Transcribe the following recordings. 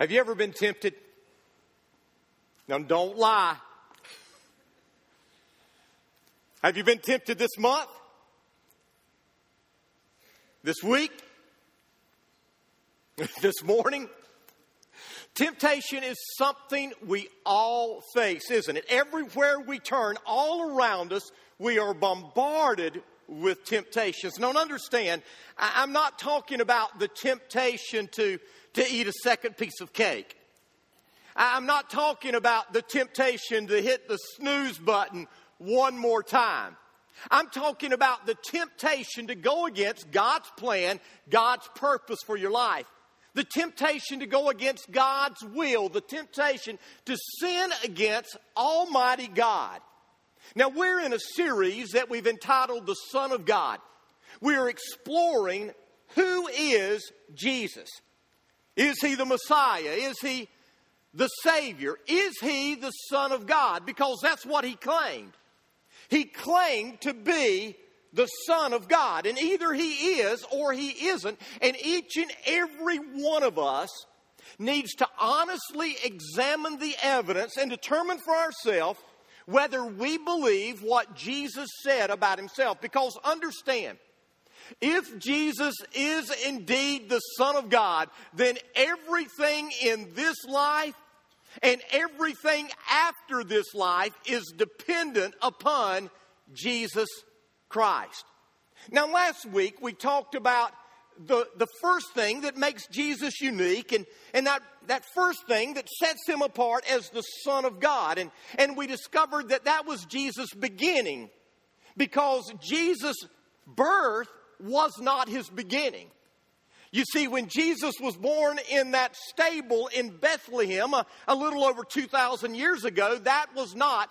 Have you ever been tempted? Now, don't lie. Have you been tempted this month? This week? this morning? Temptation is something we all face, isn't it? Everywhere we turn, all around us, we are bombarded with temptations. Don't understand, I'm not talking about the temptation to, to eat a second piece of cake. I'm not talking about the temptation to hit the snooze button one more time. I'm talking about the temptation to go against God's plan, God's purpose for your life. The temptation to go against God's will, the temptation to sin against Almighty God. Now, we're in a series that we've entitled The Son of God. We're exploring who is Jesus. Is he the Messiah? Is he the Savior? Is he the Son of God? Because that's what he claimed. He claimed to be the Son of God. And either he is or he isn't. And each and every one of us needs to honestly examine the evidence and determine for ourselves whether we believe what Jesus said about himself. Because understand, if Jesus is indeed the Son of God, then everything in this life and everything after this life is dependent upon Jesus Christ. Now, last week we talked about the, the first thing that makes Jesus unique, and, and that, that first thing that sets him apart as the Son of God. And, and we discovered that that was Jesus' beginning, because Jesus' birth was not his beginning. You see, when Jesus was born in that stable in Bethlehem a, a little over 2,000 years ago, that was not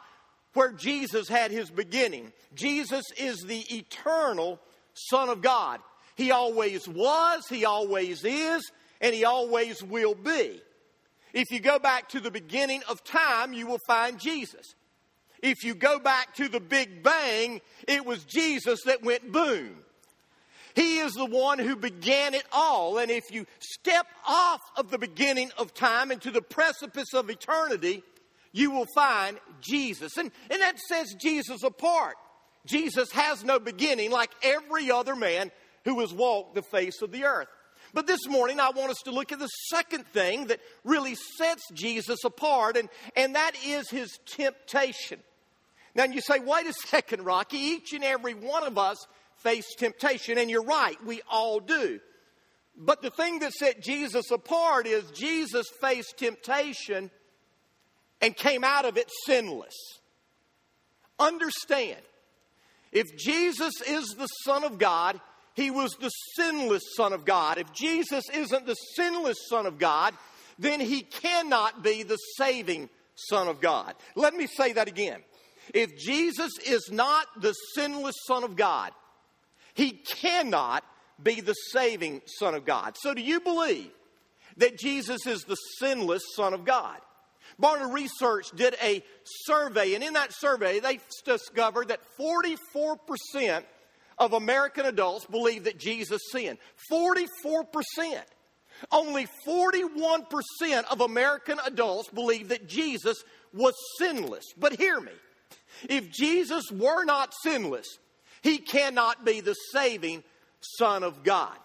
where Jesus had his beginning. Jesus is the eternal Son of God. He always was, He always is, and He always will be. If you go back to the beginning of time, you will find Jesus. If you go back to the Big Bang, it was Jesus that went boom. He is the one who began it all. And if you step off of the beginning of time into the precipice of eternity, you will find Jesus. And, and that sets Jesus apart. Jesus has no beginning like every other man who has walked the face of the earth. But this morning, I want us to look at the second thing that really sets Jesus apart, and, and that is his temptation. Now, you say, wait a second, Rocky. Each and every one of us face temptation, and you're right, we all do. But the thing that set Jesus apart is Jesus faced temptation and came out of it sinless. Understand, if Jesus is the Son of God, he was the sinless Son of God. If Jesus isn't the sinless Son of God, then he cannot be the saving Son of God. Let me say that again. If Jesus is not the sinless Son of God, he cannot be the saving Son of God. So, do you believe that Jesus is the sinless Son of God? Barna Research did a survey, and in that survey, they discovered that 44% of American adults believe that Jesus sinned. 44%. Only 41% of American adults believe that Jesus was sinless. But hear me if Jesus were not sinless, he cannot be the saving Son of God.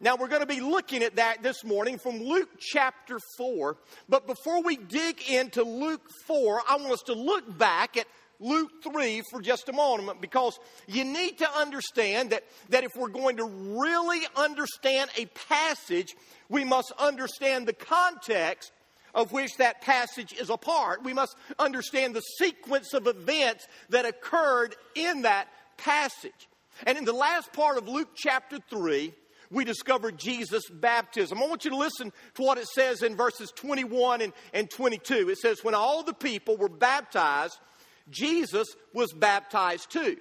Now, we're going to be looking at that this morning from Luke chapter 4. But before we dig into Luke 4, I want us to look back at Luke 3 for just a moment because you need to understand that, that if we're going to really understand a passage, we must understand the context of which that passage is a part. We must understand the sequence of events that occurred in that passage. And in the last part of Luke chapter 3, we discover Jesus' baptism. I want you to listen to what it says in verses 21 and, and 22. It says, When all the people were baptized, Jesus was baptized too.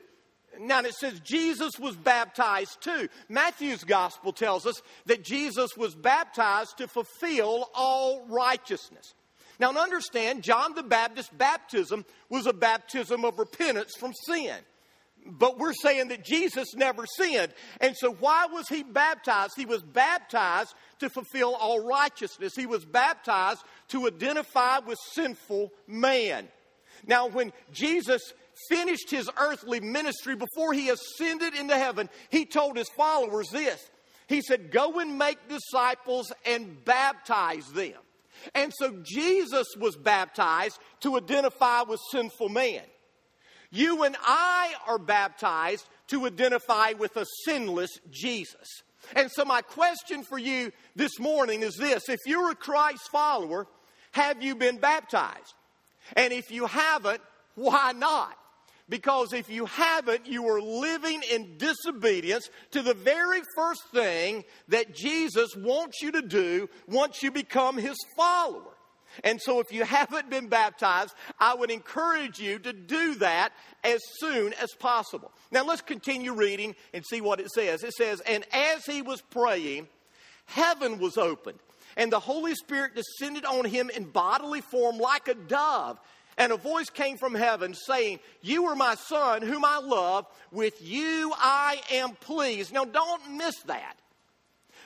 Now it says Jesus was baptized too. Matthew's gospel tells us that Jesus was baptized to fulfill all righteousness. Now to understand, John the Baptist's baptism was a baptism of repentance from sin. But we're saying that Jesus never sinned. And so, why was he baptized? He was baptized to fulfill all righteousness, he was baptized to identify with sinful man. Now, when Jesus finished his earthly ministry, before he ascended into heaven, he told his followers this. He said, Go and make disciples and baptize them. And so Jesus was baptized to identify with sinful man. You and I are baptized to identify with a sinless Jesus. And so, my question for you this morning is this If you're a Christ follower, have you been baptized? And if you haven't, why not? Because if you haven't, you are living in disobedience to the very first thing that Jesus wants you to do once you become his follower. And so, if you haven't been baptized, I would encourage you to do that as soon as possible. Now, let's continue reading and see what it says. It says, And as he was praying, heaven was opened, and the Holy Spirit descended on him in bodily form like a dove. And a voice came from heaven saying, You are my son, whom I love. With you I am pleased. Now, don't miss that.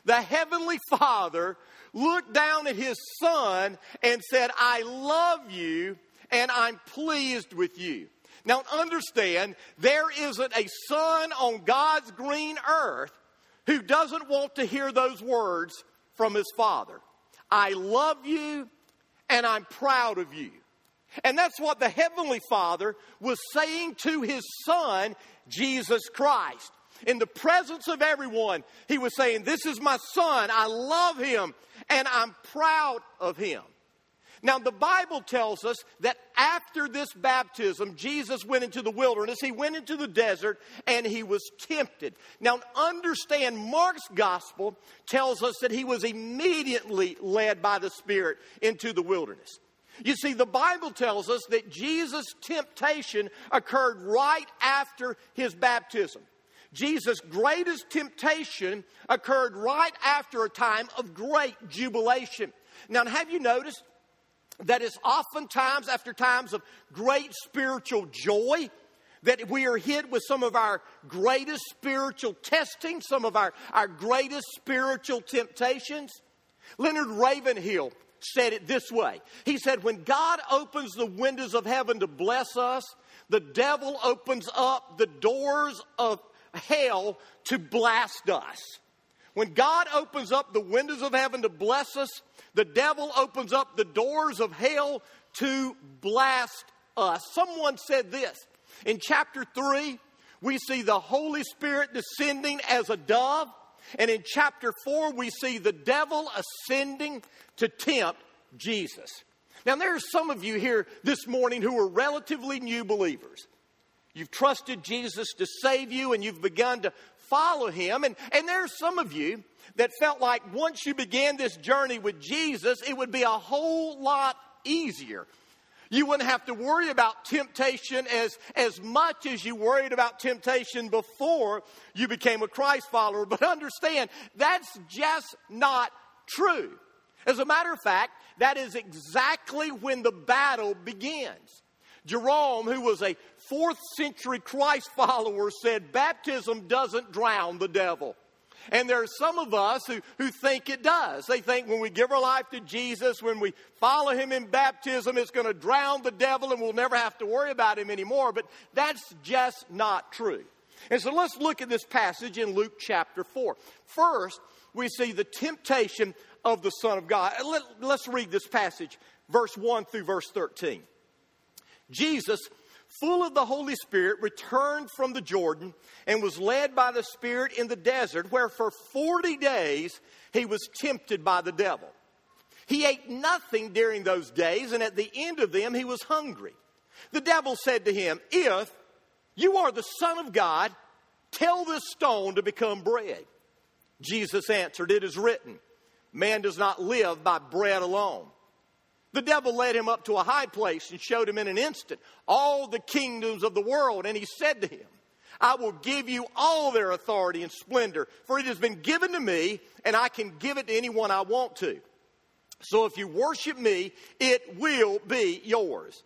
The Heavenly Father looked down at his son and said, I love you and I'm pleased with you. Now, understand, there isn't a son on God's green earth who doesn't want to hear those words from his father. I love you and I'm proud of you. And that's what the Heavenly Father was saying to His Son, Jesus Christ. In the presence of everyone, He was saying, This is my Son. I love Him and I'm proud of Him. Now, the Bible tells us that after this baptism, Jesus went into the wilderness, he went into the desert, and he was tempted. Now, understand, Mark's gospel tells us that he was immediately led by the Spirit into the wilderness. You see, the Bible tells us that Jesus' temptation occurred right after his baptism. Jesus' greatest temptation occurred right after a time of great jubilation. Now, have you noticed that it's oftentimes after times of great spiritual joy that we are hit with some of our greatest spiritual testing, some of our, our greatest spiritual temptations? Leonard Ravenhill said it this way He said, When God opens the windows of heaven to bless us, the devil opens up the doors of hell to blast us. When God opens up the windows of heaven to bless us, the devil opens up the doors of hell to blast us. Someone said this in chapter 3, we see the Holy Spirit descending as a dove. And in chapter 4, we see the devil ascending to tempt Jesus. Now, there are some of you here this morning who are relatively new believers. You've trusted Jesus to save you and you've begun to follow him. And, and there are some of you that felt like once you began this journey with Jesus, it would be a whole lot easier. You wouldn't have to worry about temptation as, as much as you worried about temptation before you became a Christ follower. But understand, that's just not true. As a matter of fact, that is exactly when the battle begins. Jerome, who was a fourth century Christ follower, said baptism doesn't drown the devil. And there are some of us who, who think it does. They think when we give our life to Jesus, when we follow him in baptism, it's going to drown the devil and we'll never have to worry about him anymore. But that's just not true. And so let's look at this passage in Luke chapter 4. First, we see the temptation of the Son of God. Let, let's read this passage, verse 1 through verse 13. Jesus, full of the Holy Spirit, returned from the Jordan and was led by the Spirit in the desert, where for 40 days he was tempted by the devil. He ate nothing during those days, and at the end of them he was hungry. The devil said to him, If you are the Son of God, tell this stone to become bread. Jesus answered, It is written, Man does not live by bread alone. The devil led him up to a high place and showed him in an instant all the kingdoms of the world. And he said to him, I will give you all their authority and splendor, for it has been given to me, and I can give it to anyone I want to. So if you worship me, it will be yours.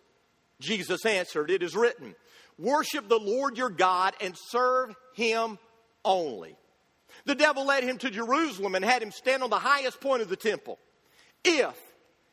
Jesus answered, It is written, Worship the Lord your God and serve him only. The devil led him to Jerusalem and had him stand on the highest point of the temple. If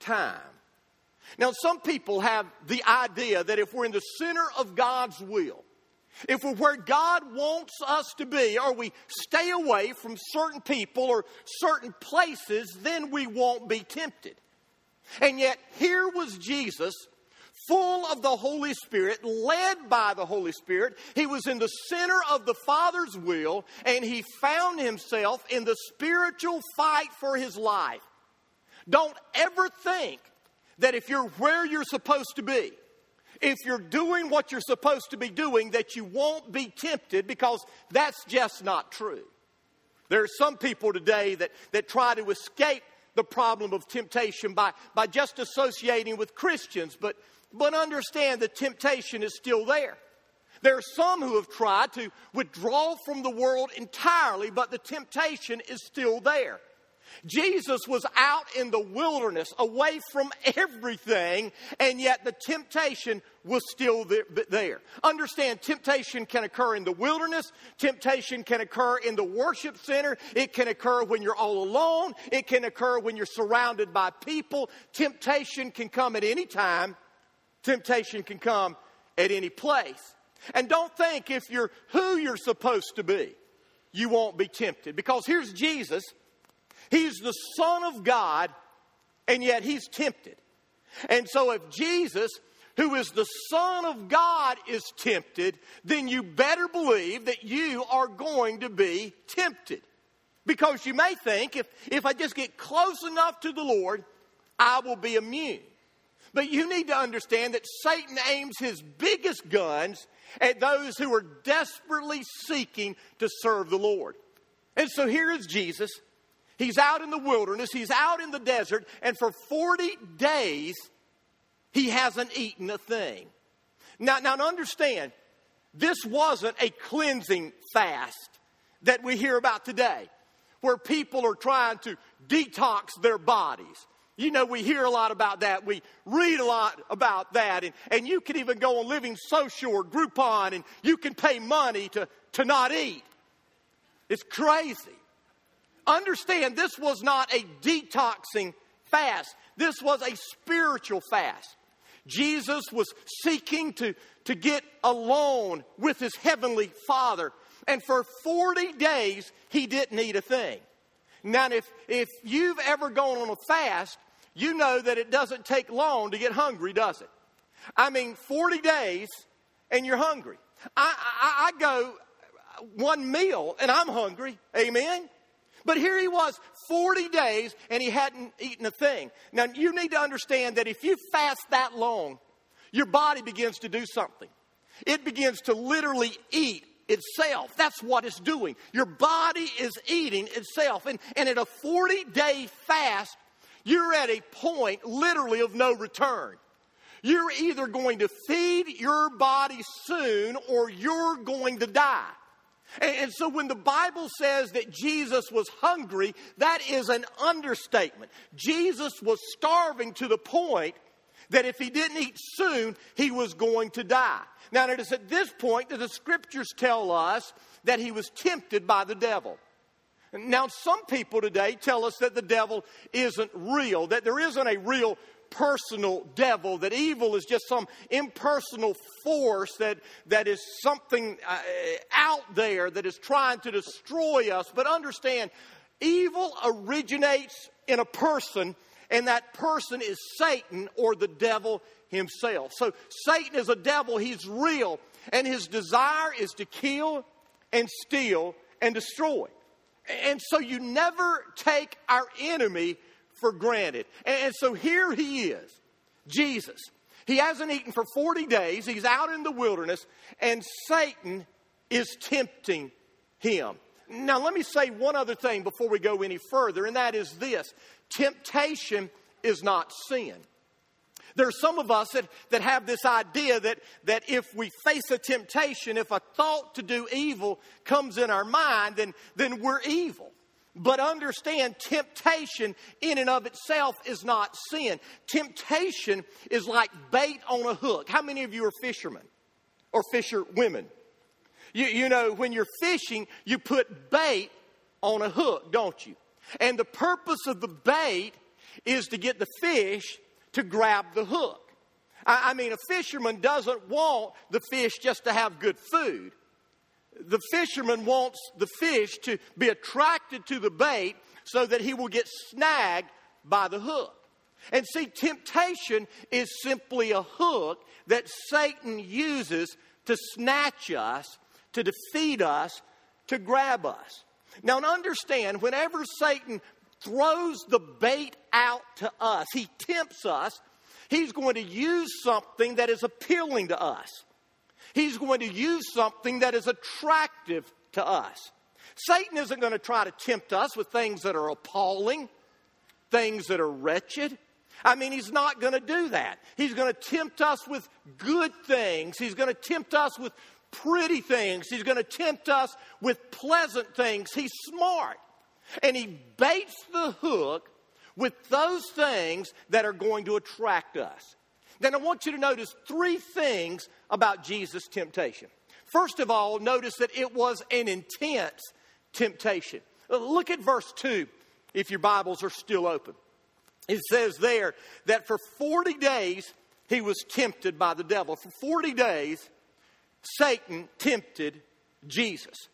time. Now, some people have the idea that if we're in the center of God's will, if we're where God wants us to be, or we stay away from certain people or certain places, then we won't be tempted. And yet, here was Jesus, full of the Holy Spirit, led by the Holy Spirit. He was in the center of the Father's will, and he found himself in the spiritual fight for his life. Don't ever think that if you're where you're supposed to be, if you're doing what you're supposed to be doing, that you won't be tempted because that's just not true. There are some people today that, that try to escape the problem of temptation by, by just associating with Christians, but, but understand the temptation is still there. There are some who have tried to withdraw from the world entirely, but the temptation is still there. Jesus was out in the wilderness, away from everything, and yet the temptation was still there. Understand, temptation can occur in the wilderness, temptation can occur in the worship center, it can occur when you're all alone, it can occur when you're surrounded by people. Temptation can come at any time, temptation can come at any place. And don't think if you're who you're supposed to be, you won't be tempted. Because here's Jesus He's the Son of God, and yet he's tempted. And so if Jesus, who is the Son of God, is tempted, then you better believe that you are going to be tempted. Because you may think if, if I just get close enough to the Lord, I will be immune. But you need to understand that Satan aims his biggest guns at those who are desperately seeking to serve the Lord. And so here is Jesus He's out in the wilderness, he's out in the desert, and for 40 days, he hasn't eaten a thing. Now, now understand, this wasn't a cleansing fast that we hear about today, where people are trying to detox their bodies. You know, we hear a lot about that. We read a lot about that. And, and you can even go on Living Social or Groupon and you can pay money to, to not eat. It's crazy. Understand, this was not a detoxing fast, this was a spiritual fast. Jesus was seeking to, to get alone with his heavenly Father. And for 40 days, he didn't eat a thing. Now, if, if you've ever gone on a fast, you know that it doesn't take long to get hungry, does it? I mean, 40 days and you're hungry. I, I, I go one meal and I'm hungry. Amen? But here he was, 40 days, and he hadn't eaten a thing. Now, you need to understand that if you fast that long, your body begins to do something. It begins to literally eat itself. That's what it's doing. Your body is eating itself. And, and at a 40 day fast, you're at a point literally of no return. You're either going to feed your body soon or you're going to die. And, so when the Bible says that Jesus was hungry, that is an understatement. Jesus was starving to the point that if he didn't eat soon, he was going to die. Now, it is at this point that the scriptures tell us that he was tempted by the devil. Now, some people today tell us that the devil isn't real, that there isn't a real personal devil, that evil is just some impersonal force that, that is something uh, out there that is trying to destroy us. But understand, evil originates in a person, and that person is Satan or the devil himself. So Satan is a devil, he's real, and his desire is to kill and steal and destroy. And so you never take our enemy for granted. And so here he is, Jesus. He hasn't eaten for 40 days. He's out in the wilderness, and Satan is tempting him. Now, let me say one other thing before we go any further, and that is this temptation is not sin. There are some of us that, that have this idea that, that if we face a temptation, if a thought to do evil comes in our mind, then, then we're evil. But understand, temptation in and of itself is not sin. Temptation is like bait on a hook. How many of you are fishermen or fisher women? You, you know, when you're fishing, you put bait on a hook, don't you? And the purpose of the bait is to get the fish to grab the hook. I, I mean, a fisherman doesn't want the fish just to have good food. The fisherman wants the fish to be attracted to the bait so that he will get snagged by the hook. And see, temptation is simply a hook that Satan uses to snatch us to defeat us, to grab us. Now, understand, whenever Satan throws the bait out to us, he tempts us, he's going to use something that is appealing to us. He's going to use something that is attractive to us. Satan isn't going to try to tempt us with things that are appalling, things that are wretched. I mean, he's not going to do that. He's going to tempt us with good things. He's going to tempt us with pretty things. He's going to tempt us with pleasant things. He's smart. And he baits the hook with those things that are going to attract us. Then I want you to notice three things about Jesus' temptation. First of all, notice that it was an intense temptation. Look at verse 2 if your Bibles are still open. It says there that for 40 days he was tempted by the devil. For 40 days Satan tempted Jesus.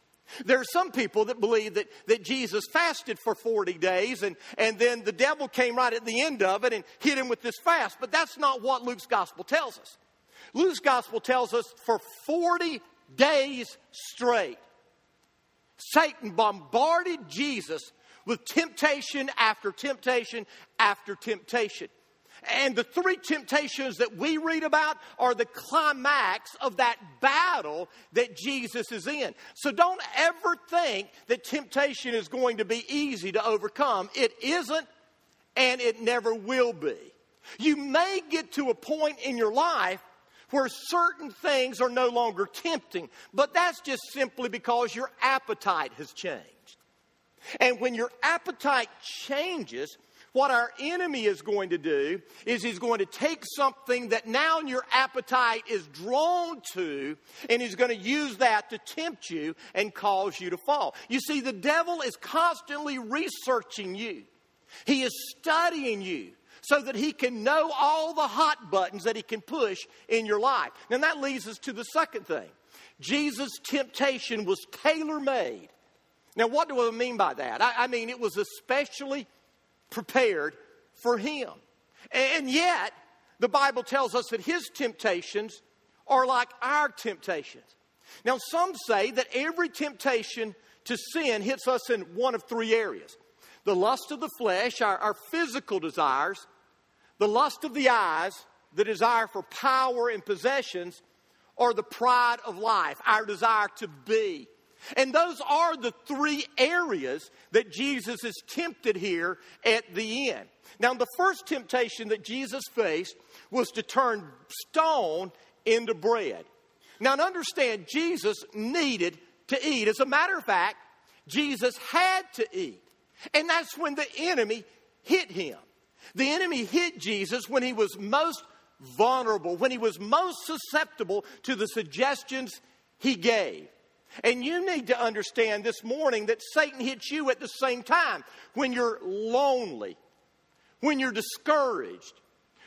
There are some people that believe that, that Jesus fasted for 40 days and, and then the devil came right at the end of it and hit him with this fast. But that's not what Luke's gospel tells us. Luke's gospel tells us for 40 days straight, Satan bombarded Jesus with temptation after temptation after temptation. And the three temptations that we read about are the climax of that battle that Jesus is in. So don't ever think that temptation is going to be easy to overcome. It isn't, and it never will be. You may get to a point in your life where certain things are no longer tempting, but that's just simply because your appetite has changed. And when your appetite changes, what our enemy is going to do is he's going to take something that now your appetite is drawn to, and he's going to use that to tempt you and cause you to fall. You see, the devil is constantly researching you, he is studying you so that he can know all the hot buttons that he can push in your life. And that leads us to the second thing Jesus' temptation was tailor made. Now, what do I mean by that? I, I mean, it was especially prepared for him. And yet, the Bible tells us that his temptations are like our temptations. Now, some say that every temptation to sin hits us in one of three areas the lust of the flesh, our, our physical desires, the lust of the eyes, the desire for power and possessions, or the pride of life, our desire to be and those are the three areas that Jesus is tempted here at the end. Now, the first temptation that Jesus faced was to turn stone into bread. Now, understand, Jesus needed to eat. As a matter of fact, Jesus had to eat. And that's when the enemy hit him. The enemy hit Jesus when he was most vulnerable, when he was most susceptible to the suggestions he gave. And you need to understand this morning that Satan hits you at the same time when you're lonely, when you're discouraged,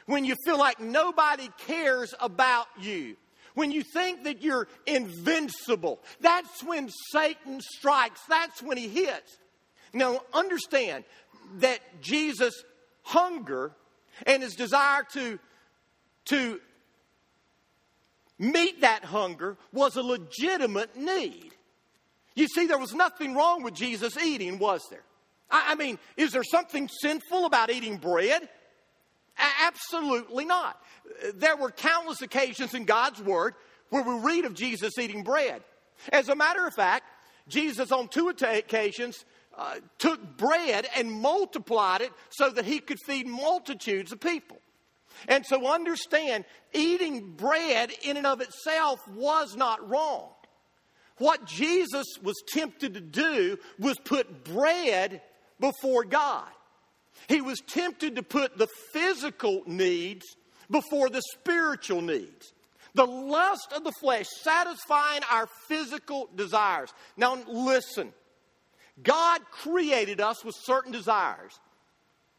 when you feel like nobody cares about you, when you think that you're invincible. That's when Satan strikes, that's when he hits. Now, understand that Jesus' hunger and his desire to, to meet that hunger was a legitimate need. You see, there was nothing wrong with Jesus eating, was there? I, I mean, is there something sinful about eating bread? Absolutely not. There were countless occasions in God's Word where we read of Jesus eating bread. As a matter of fact, Jesus on two occasions uh, took bread and multiplied it so that he could feed multitudes of people. And so understand, eating bread in and of itself was not wrong. What Jesus was tempted to do was put bread before God. He was tempted to put the physical needs before the spiritual needs. The lust of the flesh, satisfying our physical desires. Now, listen. God created us with certain desires.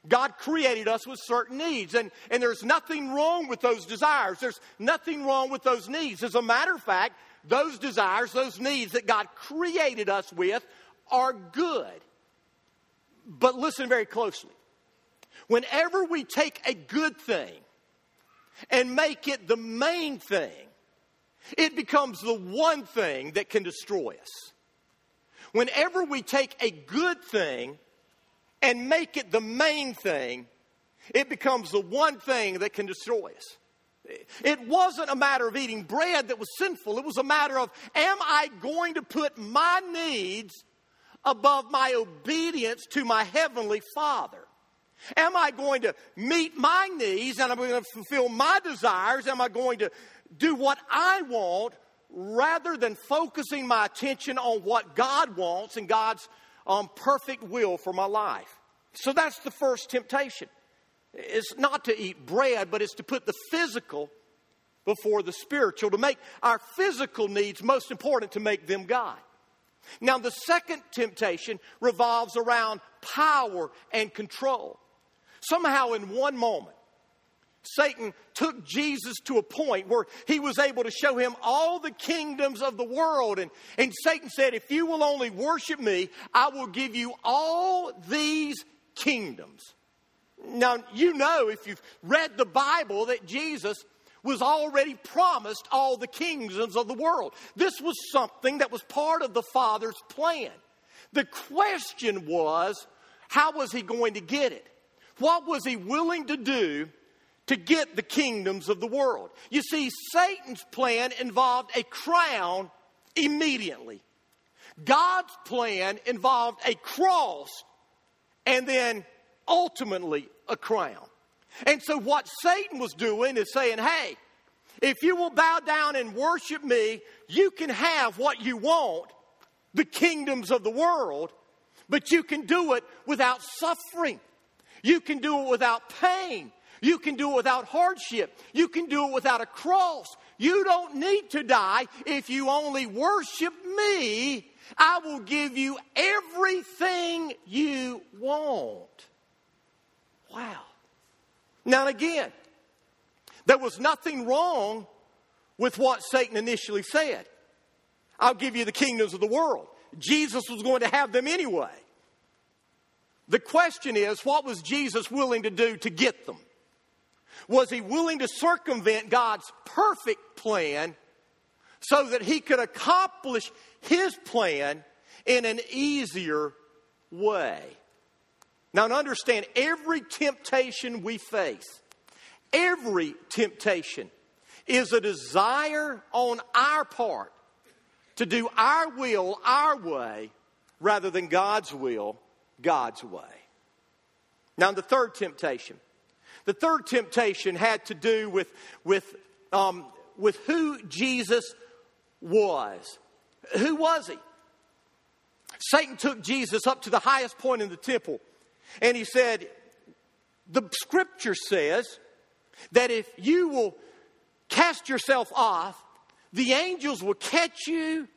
God created us with certain needs, and, and there's nothing wrong with those desires. There's nothing wrong with those needs. As a matter of fact, those desires, those needs that God created us with are good. But listen very closely. Whenever we take a good thing and make it the main thing, it becomes the one thing that can destroy us. Whenever we take a good thing and make it the main thing, it becomes the one thing that can destroy us. It wasn't a matter of eating bread that was sinful. It was a matter of, am I going to put my needs above my obedience to my heavenly Father? Am I going to meet my needs and I'm going to fulfill my desires? Am I going to do what I want rather than focusing my attention on what God wants and God's um, perfect will for my life? So that's the first temptation. It's not to eat bread, but it's to put the physical before the spiritual, to make our physical needs most important, to make them God. Now, the second temptation revolves around power and control. Somehow, in one moment, Satan took Jesus to a point where he was able to show him all the kingdoms of the world. And, and Satan said, If you will only worship me, I will give you all these kingdoms. Now, you know, if you've read the Bible, that Jesus was already promised all the kingdoms of the world. This was something that was part of the Father's plan. The question was, how was he going to get it? What was he willing to do to get the kingdoms of the world? You see, Satan's plan involved a crown immediately. God's plan involved a cross and then ultimately a crown. And so, what Satan was doing is saying, hey, if you will bow down and worship me, you can have what you want, the kingdoms of the world, but you can do it without suffering. You can do it without pain. You can do it without hardship. You can do it without a cross. You don't need to die if you only worship me. I will give you everything you want. Wow. Now, again, there was nothing wrong with what Satan initially said. I'll give you the kingdoms of the world. Jesus was going to have them anyway. The question is, what was Jesus willing to do to get them? Was he willing to circumvent God's perfect plan so that he could accomplish his plan in an easier way? Now, to understand, every temptation we face, every temptation is a desire on our part to do our will our way rather than God's will God's way. Now, the third temptation. The third temptation had to do with, with, um, with who Jesus was. Who was he? Satan took Jesus up to the highest point in the temple and he said, The scripture says that if you will cast yourself off, the angels will catch you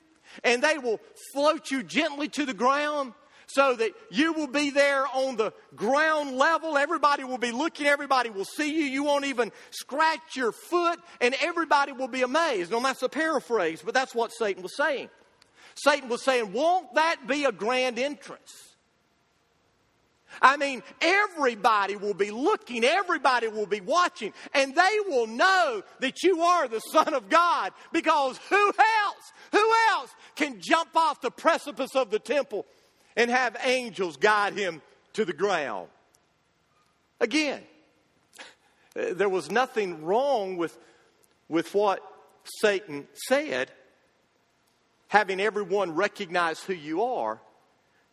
and they will float you gently to the ground so that you will be there on the ground level. Everybody will be looking, everybody will see you. You won't even scratch your foot, and everybody will be amazed. Now, that's a paraphrase, but that's what Satan was saying. Satan was saying, Won't that be a grand entrance? I mean, everybody will be looking, everybody will be watching, and they will know that you are the Son of God because who else, who else can jump off the precipice of the temple and have angels guide him to the ground? Again, there was nothing wrong with, with what Satan said, having everyone recognize who you are.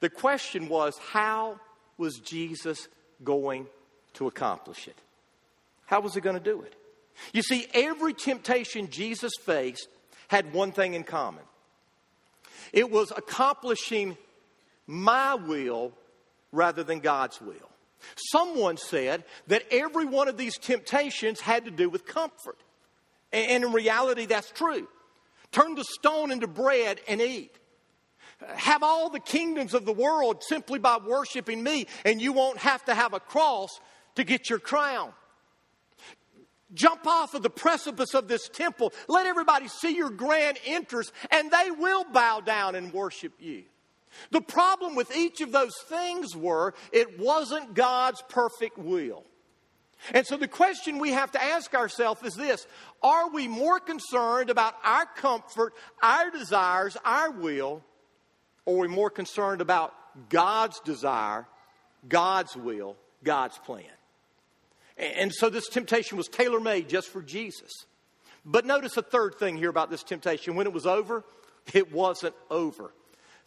The question was, how was Jesus going to accomplish it? How was he going to do it? You see, every temptation Jesus faced had one thing in common it was accomplishing my will rather than God's will. Someone said that every one of these temptations had to do with comfort. And in reality, that's true. Turn the stone into bread and eat. Have all the kingdoms of the world simply by worshiping me, and you won't have to have a cross to get your crown. Jump off of the precipice of this temple. Let everybody see your grand entrance, and they will bow down and worship you. The problem with each of those things were it wasn't God's perfect will. And so the question we have to ask ourselves is this Are we more concerned about our comfort, our desires, our will, or are we more concerned about God's desire, God's will, God's plan? And so this temptation was tailor made just for Jesus. But notice a third thing here about this temptation. When it was over, it wasn't over.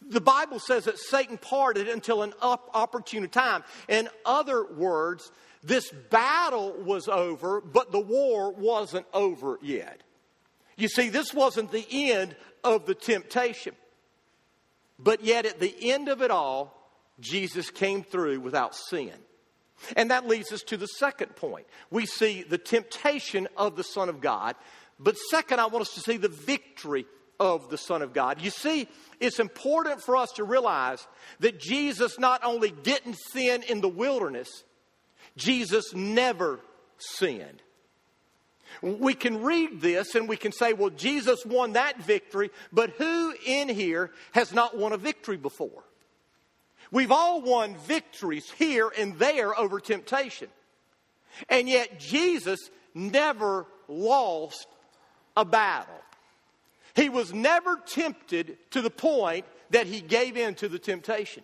The Bible says that Satan parted until an opportune time. In other words, this battle was over, but the war wasn't over yet. You see, this wasn't the end of the temptation. But yet, at the end of it all, Jesus came through without sin. And that leads us to the second point. We see the temptation of the Son of God, but second, I want us to see the victory of the Son of God. You see, it's important for us to realize that Jesus not only didn't sin in the wilderness, Jesus never sinned. We can read this and we can say, well, Jesus won that victory, but who in here has not won a victory before? We've all won victories here and there over temptation. And yet Jesus never lost a battle. He was never tempted to the point that he gave in to the temptation.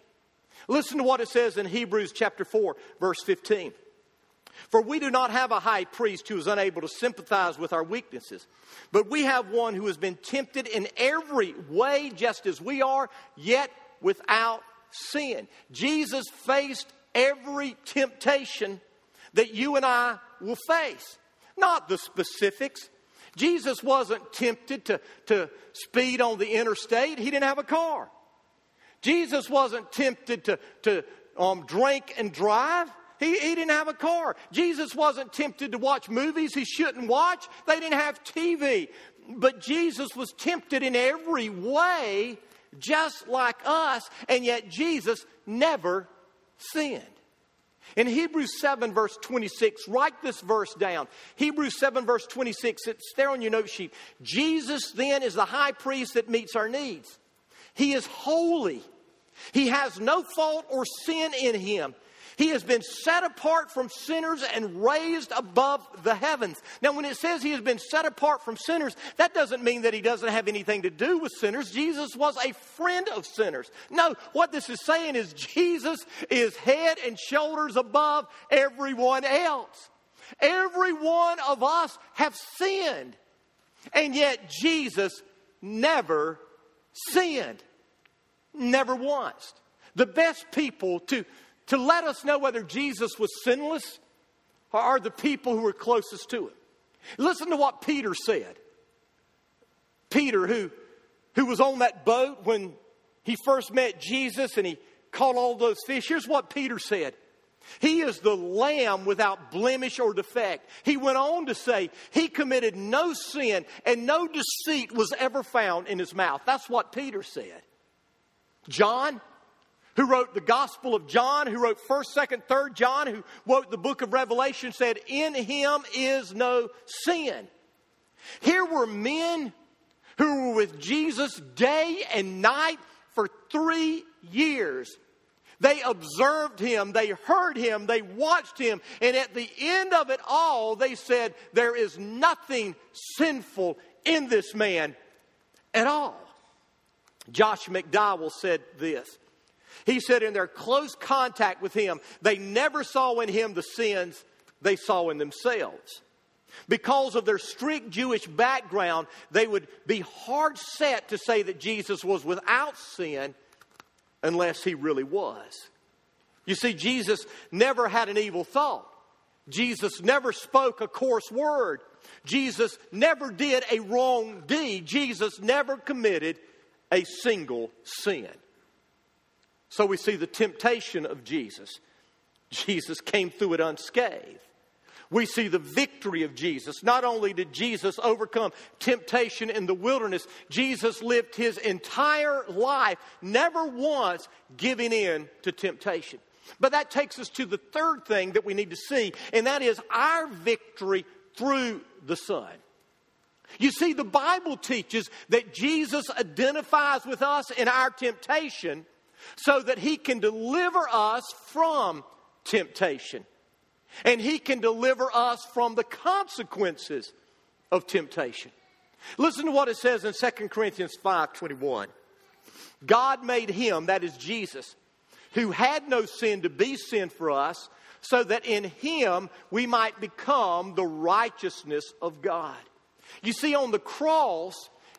Listen to what it says in Hebrews chapter 4, verse 15. For we do not have a high priest who is unable to sympathize with our weaknesses, but we have one who has been tempted in every way just as we are, yet without sin. Jesus faced every temptation that you and I will face, not the specifics. Jesus wasn't tempted to, to speed on the interstate, he didn't have a car. Jesus wasn't tempted to, to um, drink and drive. He, he didn't have a car. Jesus wasn't tempted to watch movies he shouldn't watch. They didn't have TV. But Jesus was tempted in every way just like us, and yet Jesus never sinned. In Hebrews 7, verse 26, write this verse down. Hebrews 7, verse 26, it's there on your note sheet. Jesus then is the high priest that meets our needs. He is holy, he has no fault or sin in him. He has been set apart from sinners and raised above the heavens. Now, when it says he has been set apart from sinners, that doesn't mean that he doesn't have anything to do with sinners. Jesus was a friend of sinners. No, what this is saying is Jesus is head and shoulders above everyone else. Every one of us have sinned. And yet Jesus never sinned. Never once. The best people to to let us know whether Jesus was sinless or are the people who were closest to him. Listen to what Peter said. Peter, who, who was on that boat when he first met Jesus and he caught all those fish, here's what Peter said. He is the lamb without blemish or defect. He went on to say, He committed no sin and no deceit was ever found in his mouth. That's what Peter said. John, who wrote the Gospel of John, who wrote 1st, 2nd, 3rd John, who wrote the book of Revelation, said, In him is no sin. Here were men who were with Jesus day and night for three years. They observed him, they heard him, they watched him, and at the end of it all, they said, There is nothing sinful in this man at all. Josh McDowell said this he said, in their close contact with him, they never saw in him the sins they saw in themselves. Because of their strict Jewish background, they would be hard set to say that Jesus was without sin unless he really was. You see, Jesus never had an evil thought. Jesus never spoke a coarse word. Jesus never did a wrong deed. Jesus never committed a single sin. So we see the temptation of Jesus. Jesus came through it unscathed. We see the victory of Jesus. Not only did Jesus overcome temptation in the wilderness, Jesus lived his entire life, never once giving in to temptation. But that takes us to the third thing that we need to see, and that is our victory through the Son. You see, the Bible teaches that Jesus identifies with us in our temptation so that he can deliver us from temptation. And he can deliver us from the consequences of temptation. Listen to what it says in 2 Corinthians 5 21. God made him, that is Jesus, who had no sin to be sin for us, so that in him we might become the righteousness of God. You see, on the cross,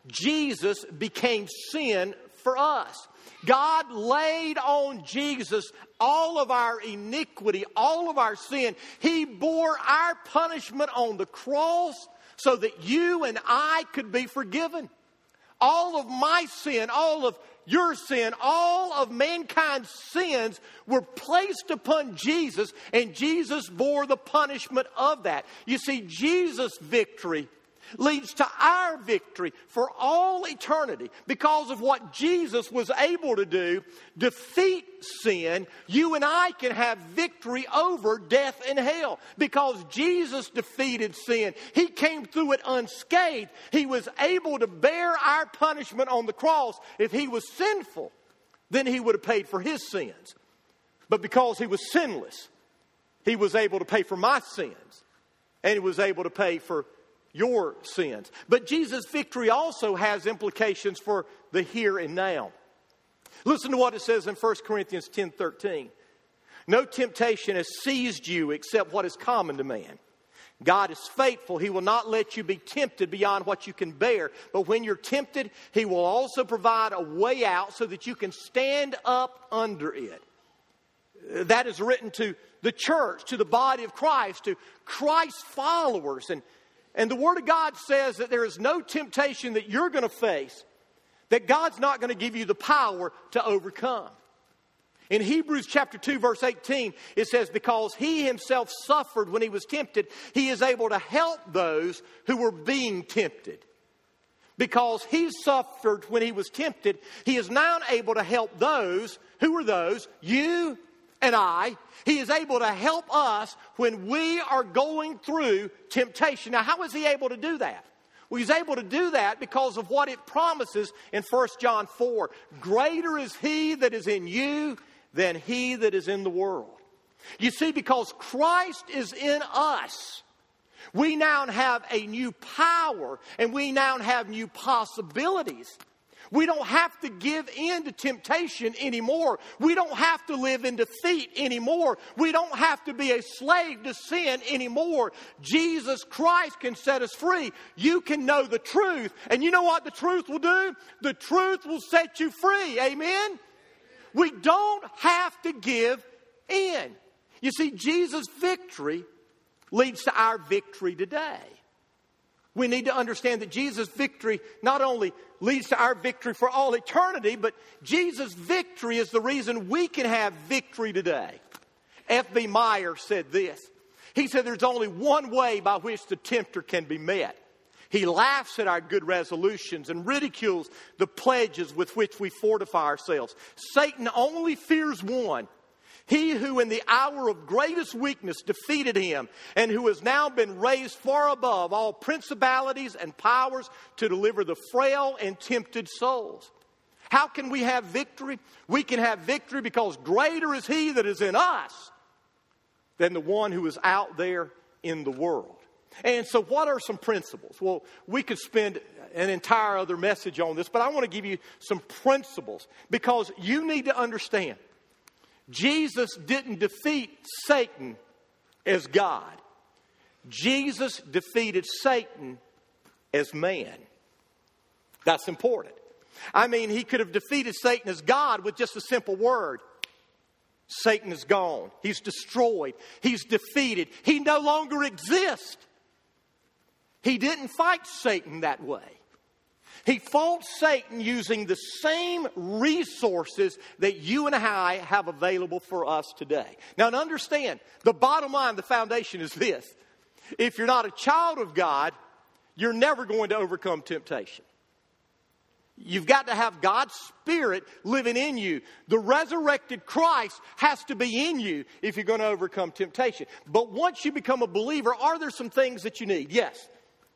Jesus became sin for us. God laid on Jesus all of our iniquity, all of our sin. He bore our punishment on the cross so that you and I could be forgiven. All of my sin, all of your sin, all of mankind's sins were placed upon Jesus, and Jesus bore the punishment of that. You see, Jesus' victory leads to our victory for all eternity. Because of what Jesus was able to do, defeat sin, you and I can have victory over death and hell. Because Jesus defeated sin, He came through it unscathed. He was able to bear our punishment on the cross. If He was sinful, then He would have paid for His sins. But because He was sinless, He was able to pay for my sins. And He was able to pay for your sins. But Jesus' victory also has implications for the here and now. Listen to what it says in 1 Corinthians 10 13. No temptation has seized you except what is common to man. God is faithful. He will not let you be tempted beyond what you can bear. But when you're tempted, He will also provide a way out so that you can stand up under it. That is written to the church, to the body of Christ, to Christ's followers. And and the Word of God says that there is no temptation that you're going to face that God's not going to give you the power to overcome. In Hebrews chapter 2, verse 18, it says, Because he himself suffered when he was tempted, he is able to help those who were being tempted. Because he suffered when he was tempted, he is now able to help those, who are those? You and I, He is able to help us when we are going through temptation. Now, how is He able to do that? Well, He's able to do that because of what it promises in 1 John 4. Greater is He that is in you than He that is in the world. You see, because Christ is in us, we now have a new power and we now have new possibilities. We don't have to give in to temptation anymore. We don't have to live in defeat anymore. We don't have to be a slave to sin anymore. Jesus Christ can set us free. You can know the truth. And you know what the truth will do? The truth will set you free. Amen? We don't have to give in. You see, Jesus' victory leads to our victory today. We need to understand that Jesus' victory not only leads to our victory for all eternity, but Jesus' victory is the reason we can have victory today. F.B. Meyer said this. He said there's only one way by which the tempter can be met. He laughs at our good resolutions and ridicules the pledges with which we fortify ourselves. Satan only fears one he who in the hour of greatest weakness defeated him, and who has now been raised far above all principalities and powers to deliver the frail and tempted souls. How can we have victory? We can have victory because greater is he that is in us than the one who is out there in the world. And so, what are some principles? Well, we could spend an entire other message on this, but I want to give you some principles because you need to understand Jesus didn't defeat Satan as God. Jesus defeated Satan as man. That's important. I mean, he could have defeated Satan as God with just a simple word. Satan is gone. He's destroyed. He's defeated. He no longer exists. He didn't fight Satan that way. He fought Satan using the same resources that you and I have available for us today. Now, to understand, the bottom line, the foundation is this if you're not a child of God, you're never going to overcome temptation. You've got to have God's Spirit living in you. The resurrected Christ has to be in you if you're going to overcome temptation. But once you become a believer, are there some things that you need? Yes.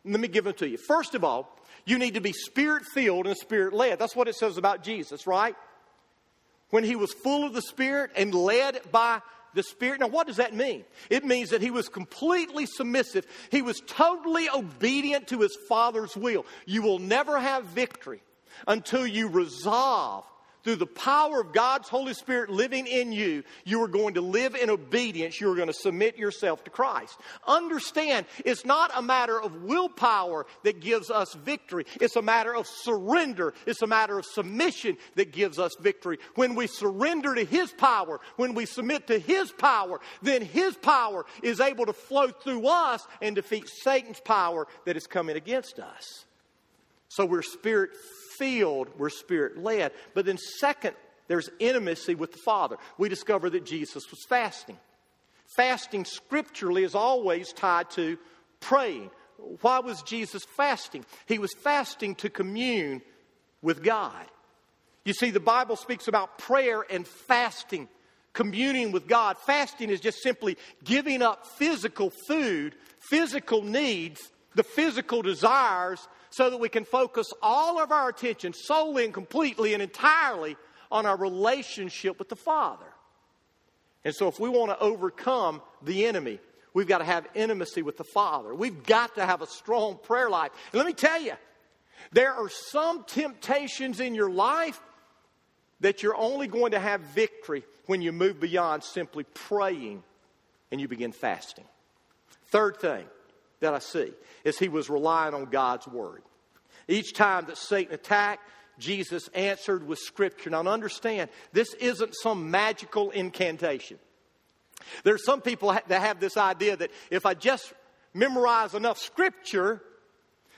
Let me give them to you. First of all, you need to be spirit filled and spirit led. That's what it says about Jesus, right? When he was full of the Spirit and led by the Spirit. Now, what does that mean? It means that he was completely submissive. He was totally obedient to his Father's will. You will never have victory until you resolve through the power of God's Holy Spirit living in you, you are going to live in obedience. You are going to submit yourself to Christ. Understand, it's not a matter of willpower that gives us victory. It's a matter of surrender. It's a matter of submission that gives us victory. When we surrender to His power, when we submit to His power, then His power is able to flow through us and defeat Satan's power that is coming against us. So we're spirit filled, we're spirit led. But then, second, there's intimacy with the Father. We discover that Jesus was fasting. Fasting scripturally is always tied to praying. Why was Jesus fasting? He was fasting to commune with God. You see, the Bible speaks about prayer and fasting, communing with God. Fasting is just simply giving up physical food, physical needs, the physical desires so that we can focus all of our attention solely and completely and entirely on our relationship with the Father. And so, if we want to overcome the enemy, we've got to have intimacy with the Father. We've got to have a strong prayer life. And let me tell you, there are some temptations in your life that you're only going to have victory when you move beyond simply praying and you begin fasting. Third thing, that I see is he was relying on God's word. Each time that Satan attacked, Jesus answered with scripture. Now understand, this isn't some magical incantation. There are some people that have this idea that if I just memorize enough scripture,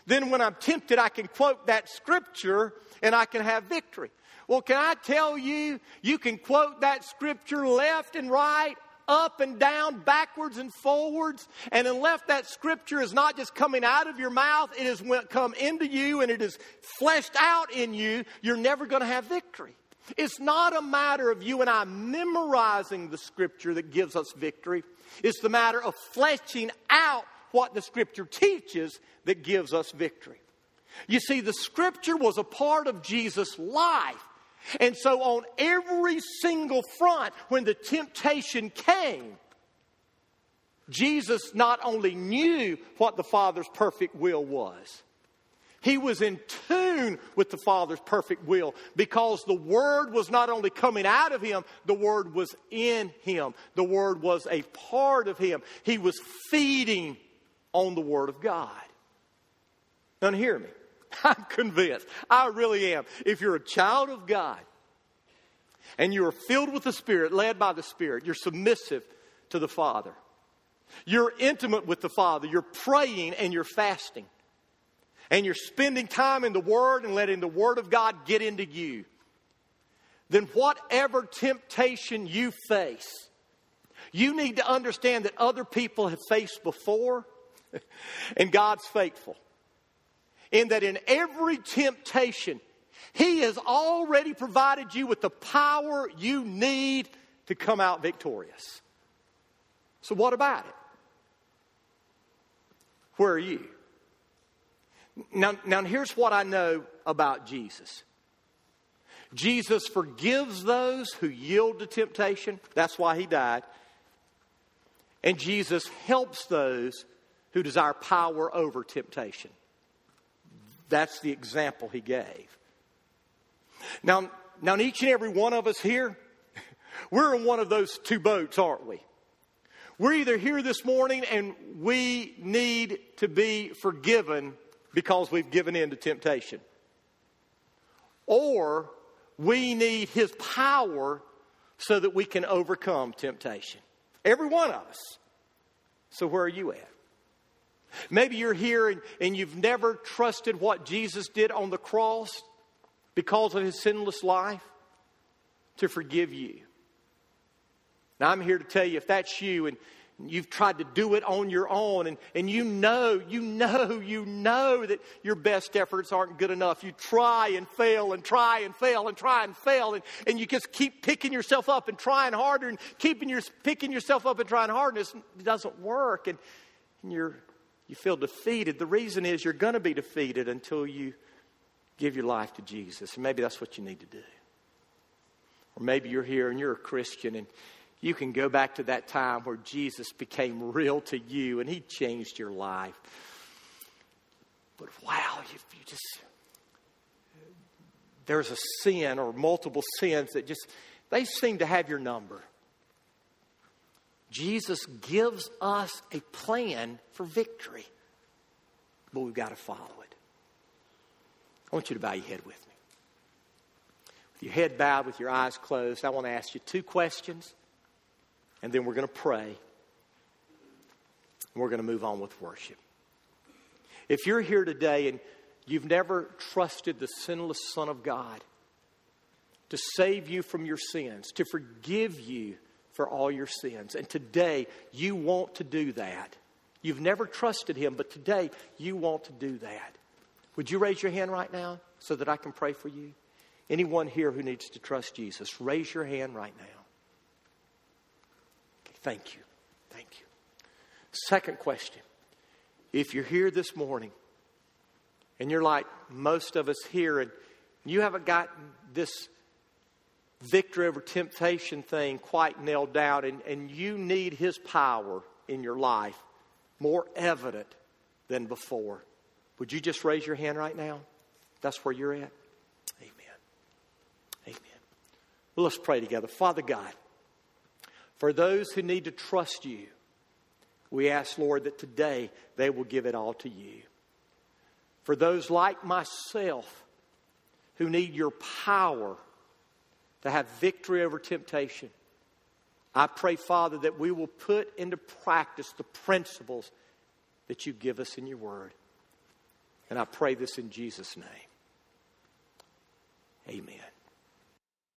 then when I'm tempted, I can quote that scripture and I can have victory. Well, can I tell you, you can quote that scripture left and right up and down, backwards and forwards. And unless that scripture is not just coming out of your mouth, it has come into you and it is fleshed out in you, you're never going to have victory. It's not a matter of you and I memorizing the scripture that gives us victory. It's the matter of fleshing out what the scripture teaches that gives us victory. You see, the scripture was a part of Jesus' life. And so, on every single front, when the temptation came, Jesus not only knew what the Father's perfect will was, he was in tune with the Father's perfect will because the Word was not only coming out of him, the Word was in him. The Word was a part of him. He was feeding on the Word of God. Now, hear me. I'm convinced. I really am. If you're a child of God and you are filled with the Spirit, led by the Spirit, you're submissive to the Father. You're intimate with the Father. You're praying and you're fasting. And you're spending time in the Word and letting the Word of God get into you. Then, whatever temptation you face, you need to understand that other people have faced before, and God's faithful in that in every temptation, He has already provided you with the power you need to come out victorious. So, what about it? Where are you? Now, now here's what I know about Jesus. Jesus forgives those who yield to temptation. That's why he died. And Jesus helps those who desire power over temptation. That's the example he gave. Now, now, each and every one of us here, we're in one of those two boats, aren't we? We're either here this morning and we need to be forgiven because we've given in to temptation, or we need His power so that we can overcome temptation. Every one of us. So, where are you at? Maybe you're here and, and you've never trusted what Jesus did on the cross because of his sinless life to forgive you. Now, I'm here to tell you if that's you and you've tried to do it on your own and, and you know, you know, you know that your best efforts aren't good enough. You try and fail and try and fail and try and fail and, and you just keep picking yourself up and trying harder and keeping your, picking yourself up and trying harder and it doesn't work and, and you're, you feel defeated. The reason is you're going to be defeated until you give your life to Jesus. And maybe that's what you need to do. Or maybe you're here and you're a Christian and you can go back to that time where Jesus became real to you and he changed your life. But wow, you, you just, there's a sin or multiple sins that just, they seem to have your number. Jesus gives us a plan for victory, but we've got to follow it. I want you to bow your head with me. With your head bowed, with your eyes closed, I want to ask you two questions and then we're going to pray. And we're going to move on with worship. If you're here today and you've never trusted the sinless Son of God to save you from your sins, to forgive you for all your sins, and today you want to do that, you've never trusted Him, but today you want to do that, would you raise your hand right now so that I can pray for you? Anyone here who needs to trust Jesus, raise your hand right now. Thank you. Thank you. Second question. If you're here this morning and you're like most of us here and you haven't gotten this victory over temptation thing quite nailed down and, and you need his power in your life more evident than before, would you just raise your hand right now? That's where you're at? Amen. Amen. Well, let's pray together. Father God, for those who need to trust you, we ask, Lord, that today they will give it all to you. For those like myself who need your power to have victory over temptation, I pray, Father, that we will put into practice the principles that you give us in your word. And I pray this in Jesus' name. Amen.